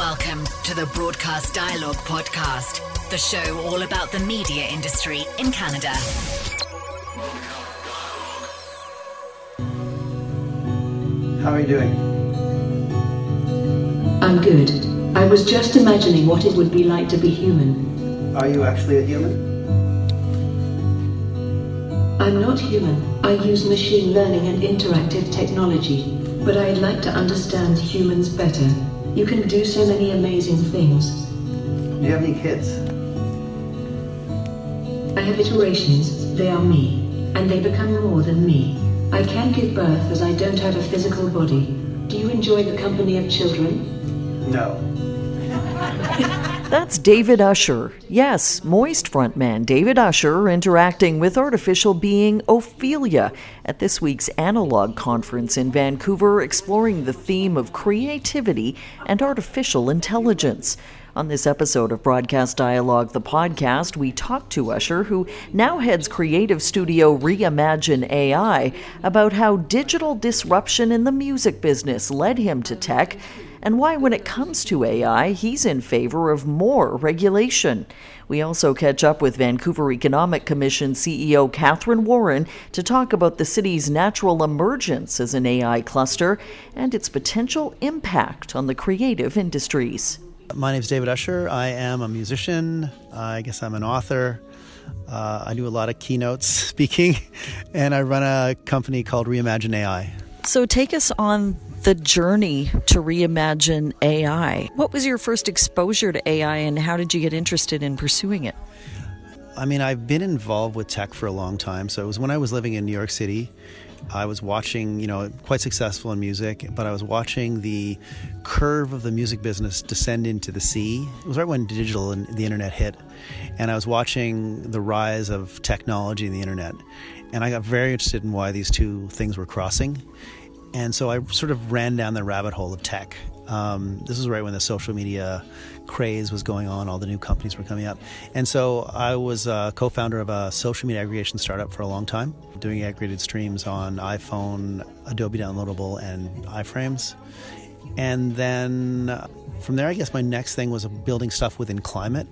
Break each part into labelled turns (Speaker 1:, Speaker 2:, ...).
Speaker 1: Welcome to the Broadcast Dialogue Podcast, the show all about the media industry in Canada.
Speaker 2: How are you doing?
Speaker 3: I'm good. I was just imagining what it would be like to be human.
Speaker 2: Are you actually a human?
Speaker 3: I'm not human. I use machine learning and interactive technology, but I'd like to understand humans better. You can do so many amazing things.
Speaker 2: Do you have any kids?
Speaker 3: I have iterations. They are me, and they become more than me. I can give birth as I don't have a physical body. Do you enjoy the company of children?
Speaker 2: No.
Speaker 4: That's David Usher. Yes, Moist frontman David Usher interacting with artificial being Ophelia at this week's Analog Conference in Vancouver, exploring the theme of creativity and artificial intelligence. On this episode of Broadcast Dialogue, the podcast, we talk to Usher, who now heads creative studio Reimagine AI, about how digital disruption in the music business led him to tech and why, when it comes to AI, he's in favor of more regulation. We also catch up with Vancouver Economic Commission CEO Catherine Warren to talk about the city's natural emergence as an AI cluster and its potential impact on the creative industries.
Speaker 5: My name is David Usher. I am a musician. I guess I'm an author. Uh, I do a lot of keynotes speaking, and I run a company called Reimagine AI.
Speaker 4: So take us on the journey to reimagine AI. What was your first exposure to AI and how did you get interested in pursuing it?
Speaker 5: I mean, I've been involved with tech for a long time. So it was when I was living in New York City. I was watching, you know, quite successful in music, but I was watching the curve of the music business descend into the sea. It was right when digital and the internet hit. And I was watching the rise of technology and the internet. And I got very interested in why these two things were crossing. And so I sort of ran down the rabbit hole of tech. Um, this was right when the social media craze was going on, all the new companies were coming up. And so I was a co founder of a social media aggregation startup for a long time, doing aggregated streams on iPhone, Adobe Downloadable, and iframes. And then uh, from there, I guess my next thing was building stuff within climate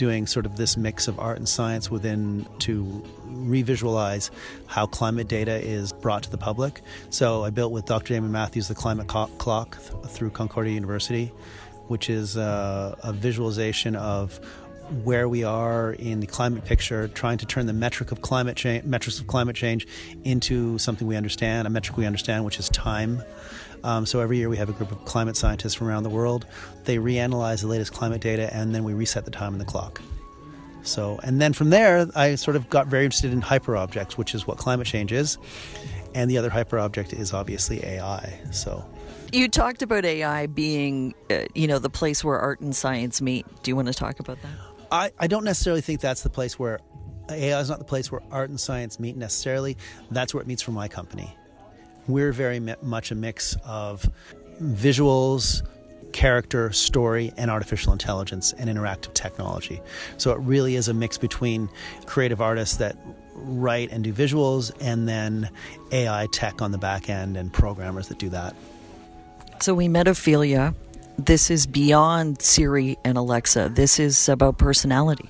Speaker 5: doing sort of this mix of art and science within to revisualize how climate data is brought to the public. So I built with Dr. Damon Matthews the Climate Clock through Concordia University, which is a, a visualization of where we are in the climate picture, trying to turn the metric of climate change, metrics of climate change, into something we understand, a metric we understand, which is time. Um, so every year we have a group of climate scientists from around the world. They reanalyze the latest climate data and then we reset the time in the clock. So, and then from there, I sort of got very interested in hyperobjects, which is what climate change is. And the other hyperobject is obviously AI. So,
Speaker 4: you talked about AI being, uh, you know, the place where art and science meet. Do you want to talk about that?
Speaker 5: I, I don't necessarily think that's the place where AI is not the place where art and science meet necessarily. That's where it meets for my company. We're very much a mix of visuals, character, story, and artificial intelligence and interactive technology. So it really is a mix between creative artists that write and do visuals and then AI tech on the back end and programmers that do that.
Speaker 4: So we met Ophelia. This is beyond Siri and Alexa. This is about personality.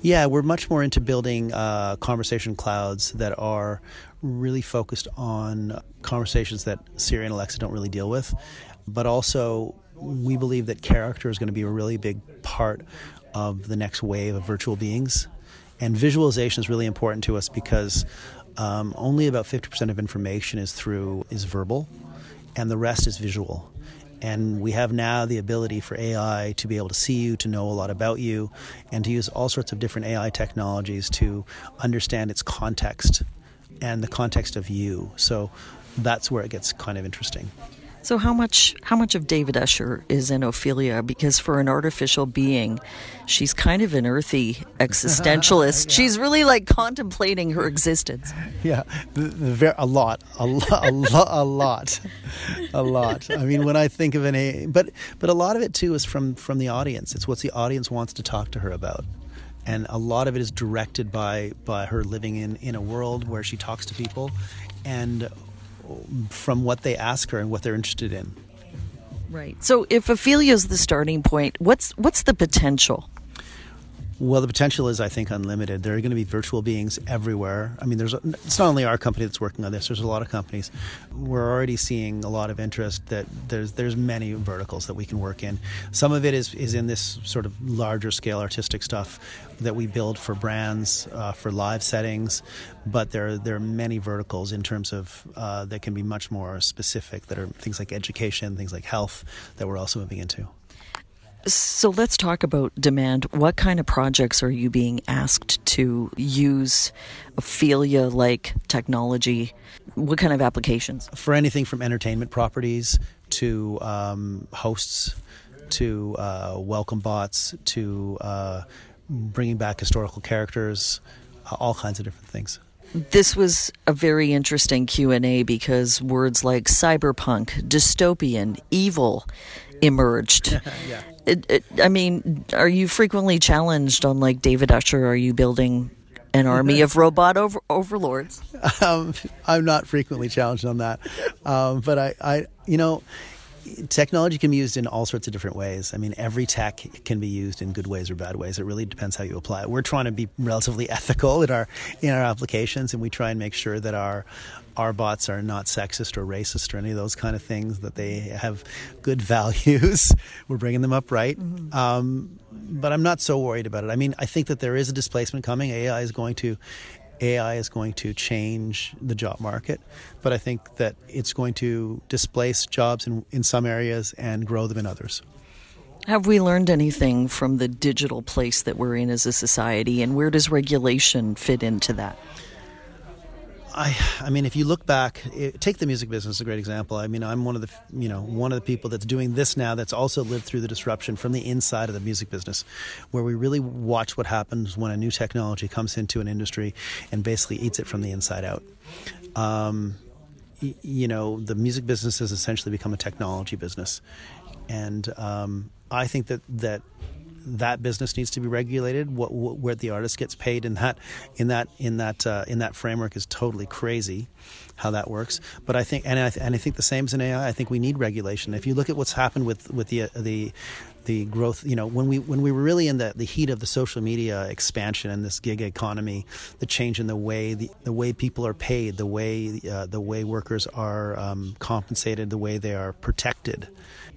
Speaker 5: Yeah, we're much more into building uh, conversation clouds that are really focused on conversations that Siri and Alexa don't really deal with, but also we believe that character is going to be a really big part of the next wave of virtual beings. And visualization is really important to us because um, only about 50% of information is through is verbal and the rest is visual. And we have now the ability for AI to be able to see you, to know a lot about you, and to use all sorts of different AI technologies to understand its context and the context of you. So that's where it gets kind of interesting.
Speaker 4: So how much how much of David Usher is in Ophelia? Because for an artificial being, she's kind of an earthy existentialist. yeah. She's really like contemplating her existence.
Speaker 5: Yeah, the, the, a lot, a lot, a lot, a lot, a lot. I mean, when I think of an a, but but a lot of it too is from from the audience. It's what the audience wants to talk to her about and a lot of it is directed by by her living in in a world where she talks to people and from what they ask her and what they're interested in.
Speaker 4: Right. So if Ophelia is the starting point, what's what's the potential?
Speaker 5: Well, the potential is, I think, unlimited. There are going to be virtual beings everywhere. I mean, there's it's not only our company that's working on this. There's a lot of companies. We're already seeing a lot of interest that there's there's many verticals that we can work in. Some of it is is in this sort of larger scale artistic stuff that we build for brands uh, for live settings, but there there are many verticals in terms of uh, that can be much more specific. That are things like education, things like health that we're also moving into.
Speaker 4: So let's talk about demand. What kind of projects are you being asked to use Ophelia like technology? What kind of applications?
Speaker 5: For anything from entertainment properties to um, hosts to uh, welcome bots to uh, bringing back historical characters, uh, all kinds of different things.
Speaker 4: This was a very interesting Q&A because words like cyberpunk, dystopian, evil emerged. yeah I mean, are you frequently challenged on like David Usher? Are you building an army of robot over- overlords?
Speaker 5: Um, I'm not frequently challenged on that, um, but I, I, you know, technology can be used in all sorts of different ways. I mean, every tech can be used in good ways or bad ways. It really depends how you apply it. We're trying to be relatively ethical in our in our applications, and we try and make sure that our our bots are not sexist or racist or any of those kind of things. That they have good values. We're bringing them up right. Mm-hmm. Um, but I'm not so worried about it. I mean, I think that there is a displacement coming. AI is going to AI is going to change the job market, but I think that it's going to displace jobs in, in some areas and grow them in others.
Speaker 4: Have we learned anything from the digital place that we're in as a society, and where does regulation fit into that?
Speaker 5: I, I mean, if you look back, it, take the music business as a great example. I mean, I'm one of the, you know, one of the people that's doing this now. That's also lived through the disruption from the inside of the music business, where we really watch what happens when a new technology comes into an industry and basically eats it from the inside out. Um, y- you know, the music business has essentially become a technology business, and um, I think that that that business needs to be regulated. What, what, where the artist gets paid in that in that in that uh, in that framework is totally crazy, how that works. But I think and I, and I think the same as in AI. I think we need regulation. If you look at what's happened with with the uh, the the growth you know when we when we were really in the, the heat of the social media expansion and this gig economy the change in the way the, the way people are paid the way uh, the way workers are um, compensated the way they are protected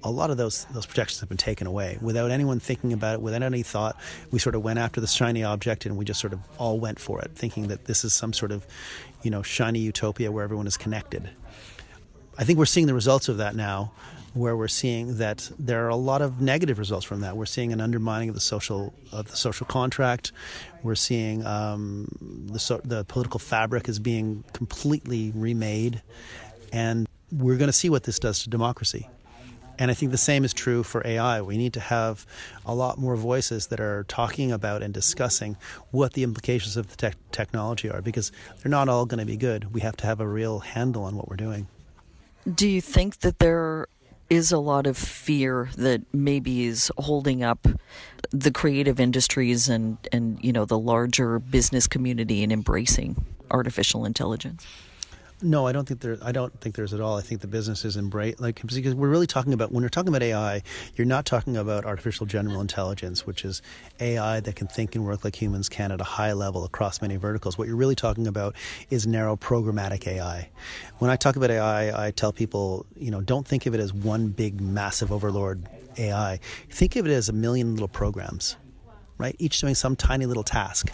Speaker 5: a lot of those those protections have been taken away without anyone thinking about it, without any thought. We sort of went after the shiny object, and we just sort of all went for it, thinking that this is some sort of, you know, shiny utopia where everyone is connected. I think we're seeing the results of that now, where we're seeing that there are a lot of negative results from that. We're seeing an undermining of the social of the social contract. We're seeing um, the the political fabric is being completely remade, and we're going to see what this does to democracy. And I think the same is true for AI. We need to have a lot more voices that are talking about and discussing what the implications of the te- technology are because they're not all going to be good. We have to have a real handle on what we're doing.
Speaker 4: Do you think that there is a lot of fear that maybe is holding up the creative industries and, and you know the larger business community in embracing artificial intelligence?
Speaker 5: No, I don't think there. I don't think there's at all. I think the businesses embrace like because we're really talking about when you're talking about AI, you're not talking about artificial general intelligence, which is AI that can think and work like humans can at a high level across many verticals. What you're really talking about is narrow programmatic AI. When I talk about AI, I tell people, you know, don't think of it as one big massive overlord AI. Think of it as a million little programs right? Each doing some tiny little task.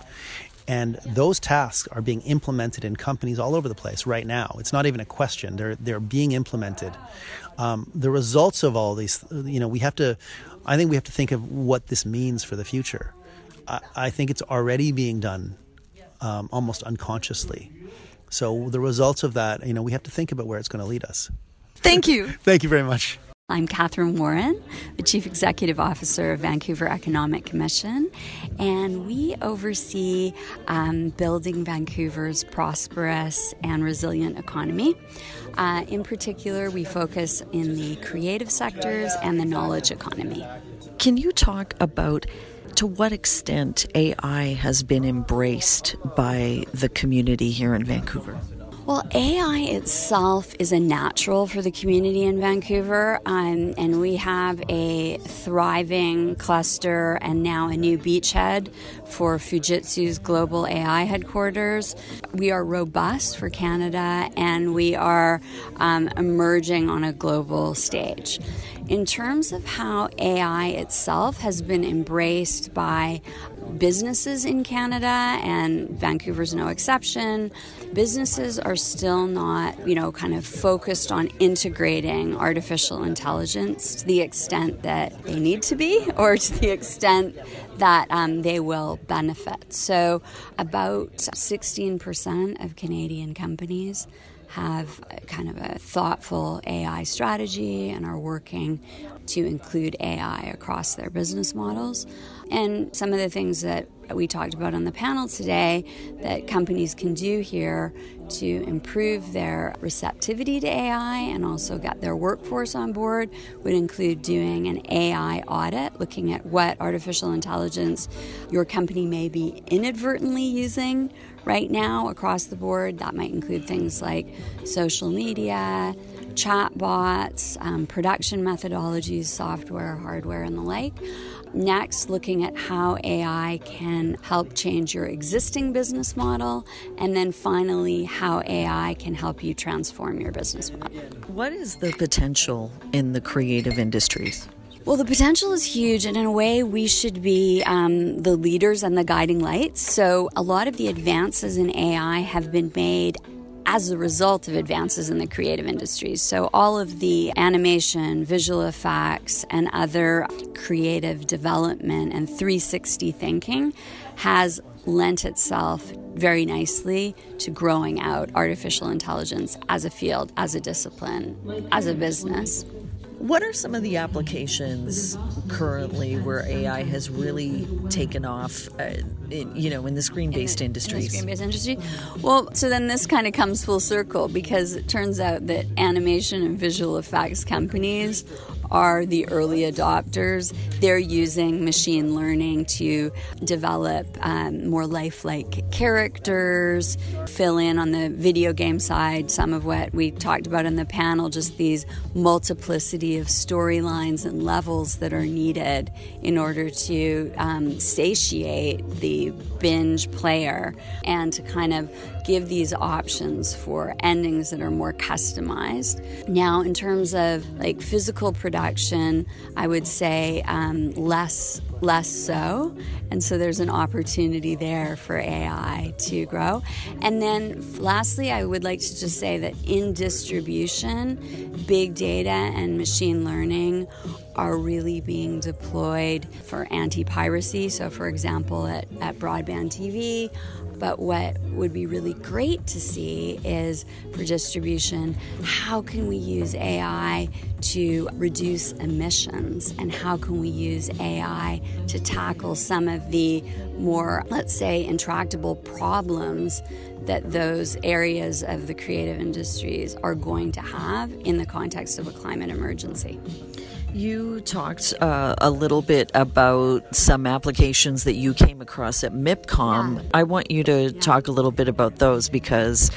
Speaker 5: And those tasks are being implemented in companies all over the place right now. It's not even a question. They're, they're being implemented. Um, the results of all these, you know, we have to, I think we have to think of what this means for the future. I, I think it's already being done um, almost unconsciously. So the results of that, you know, we have to think about where it's going to lead us.
Speaker 4: Thank you.
Speaker 5: Thank you very much.
Speaker 6: I'm Catherine Warren, the Chief Executive Officer of Vancouver Economic Commission, and we oversee um, building Vancouver's prosperous and resilient economy. Uh, in particular, we focus in the creative sectors and the knowledge economy.
Speaker 4: Can you talk about to what extent AI has been embraced by the community here in Vancouver?
Speaker 6: Well, AI itself is a natural for the community in Vancouver, um, and we have a thriving cluster and now a new beachhead for Fujitsu's global AI headquarters. We are robust for Canada, and we are um, emerging on a global stage. In terms of how AI itself has been embraced by businesses in Canada, and Vancouver's no exception, businesses are still not, you know, kind of focused on integrating artificial intelligence to the extent that they need to be or to the extent that um, they will benefit. So, about 16% of Canadian companies have kind of a thoughtful AI strategy and are working to include AI across their business models. And some of the things that we talked about on the panel today that companies can do here to improve their receptivity to AI and also get their workforce on board would include doing an AI audit, looking at what artificial intelligence your company may be inadvertently using right now across the board. That might include things like social media, chatbots, um, production methodologies, software, hardware, and the like. Next, looking at how AI can help change your existing business model. And then finally, how AI can help you transform your business model.
Speaker 4: What is the potential in the creative industries?
Speaker 6: Well, the potential is huge, and in a way, we should be um, the leaders and the guiding lights. So, a lot of the advances in AI have been made as a result of advances in the creative industries. So, all of the animation, visual effects, and other creative development and 360 thinking has lent itself very nicely to growing out artificial intelligence as a field, as a discipline, as a business.
Speaker 4: What are some of the applications currently where AI has really taken off, uh, in, you know, in the screen-based
Speaker 6: in
Speaker 4: industries?
Speaker 6: In the screen-based industry. Well, so then this kind of comes full circle because it turns out that animation and visual effects companies are the early adopters. They're using machine learning to develop um, more lifelike characters, fill in on the video game side some of what we talked about in the panel, just these multiplicity of storylines and levels that are needed in order to um, satiate the binge player and to kind of give these options for endings that are more customized. Now, in terms of like physical production, I would say um, less less so. And so there's an opportunity there for AI to grow. And then lastly, I would like to just say that in distribution, big data and machine learning are really being deployed for anti piracy. So, for example, at, at BroadbandTV, but what would be really great to see is for distribution, how can we use AI to reduce emissions? And how can we use AI to tackle some of the more, let's say, intractable problems that those areas of the creative industries are going to have in the context of a climate emergency?
Speaker 4: You talked uh, a little bit about some applications that you came across at MIPCOM. Yeah. I want you to yeah. talk a little bit about those because,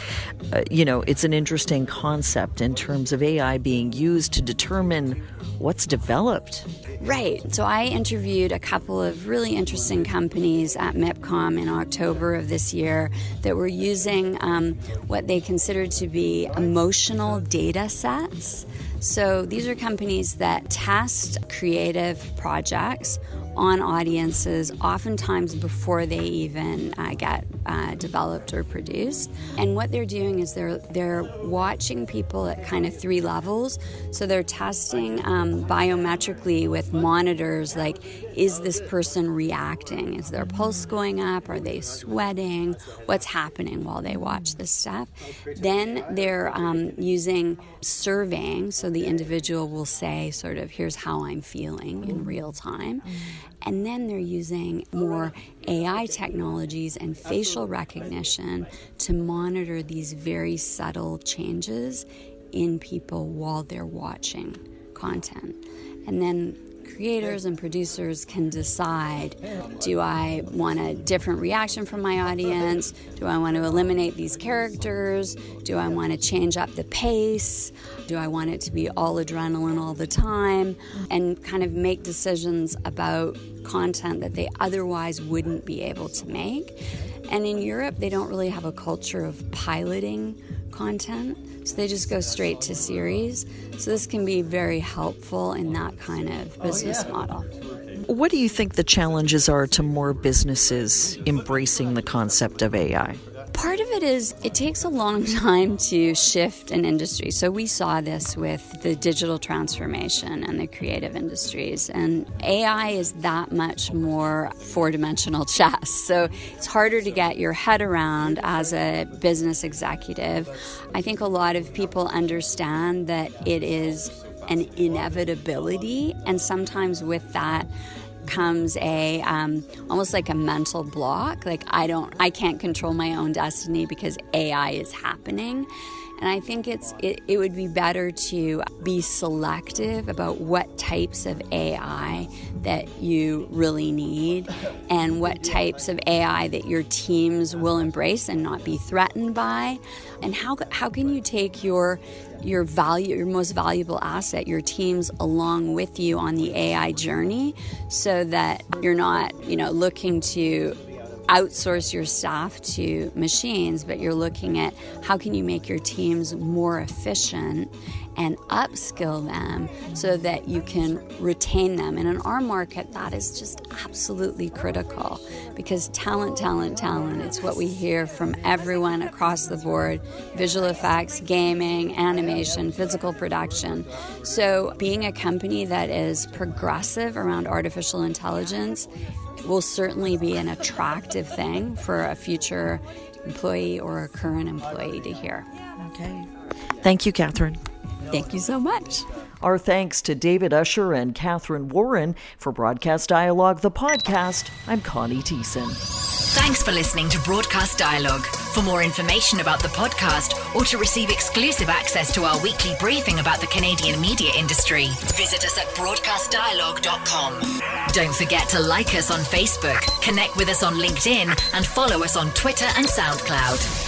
Speaker 4: uh, you know, it's an interesting concept in terms of AI being used to determine what's developed.
Speaker 6: Right. So I interviewed a couple of really interesting companies at MIPCOM in October of this year that were using um, what they considered to be emotional data sets so these are companies that test creative projects on audiences, oftentimes before they even uh, get uh, developed or produced. And what they're doing is they're they're watching people at kind of three levels. So they're testing um, biometrically with monitors, like is this person reacting? Is their pulse going up? Are they sweating? What's happening while they watch this stuff? Then they're um, using surveying, so the individual will say, sort of, here's how I'm feeling in real time. And then they're using more AI technologies and facial recognition to monitor these very subtle changes in people while they're watching content. And then creators and producers can decide do I want a different reaction from my audience? Do I want to eliminate these characters? Do I want to change up the pace? Do I want it to be all adrenaline all the time? And kind of make decisions about content that they otherwise wouldn't be able to make. And in Europe, they don't really have a culture of piloting content, so they just go straight to series. So this can be very helpful in that kind of business model.
Speaker 4: What do you think the challenges are to more businesses embracing the concept of AI?
Speaker 6: Part of it is it takes a long time to shift an industry. So we saw this with the digital transformation and the creative industries. And AI is that much more four dimensional chess. So it's harder to get your head around as a business executive. I think a lot of people understand that it is an inevitability, and sometimes with that, comes a um, almost like a mental block. Like i don't i can't control my own destiny because ai is happening and I think it's it, it, would be better to be selective about what types of AI that you really need and what types of AI that your teams will embrace and not be threatened by. And how how can you take your your value your most valuable asset your teams along with you on the AI journey so that you're not, you know, looking to outsource your staff to machines, but you're looking at how can you make your teams more efficient and upskill them so that you can retain them. And in our market, that is just absolutely critical because talent, talent, talent, it's what we hear from everyone across the board visual effects, gaming, animation, physical production. So, being a company that is progressive around artificial intelligence will certainly be an attractive thing for a future employee or a current employee to hear.
Speaker 4: Okay. Thank you, Catherine.
Speaker 6: Thank you so much.
Speaker 4: Our thanks to David Usher and Catherine Warren for Broadcast Dialogue, the podcast. I'm Connie Thiessen.
Speaker 1: Thanks for listening to Broadcast Dialogue. For more information about the podcast or to receive exclusive access to our weekly briefing about the Canadian media industry, visit us at broadcastdialogue.com. Don't forget to like us on Facebook, connect with us on LinkedIn, and follow us on Twitter and SoundCloud.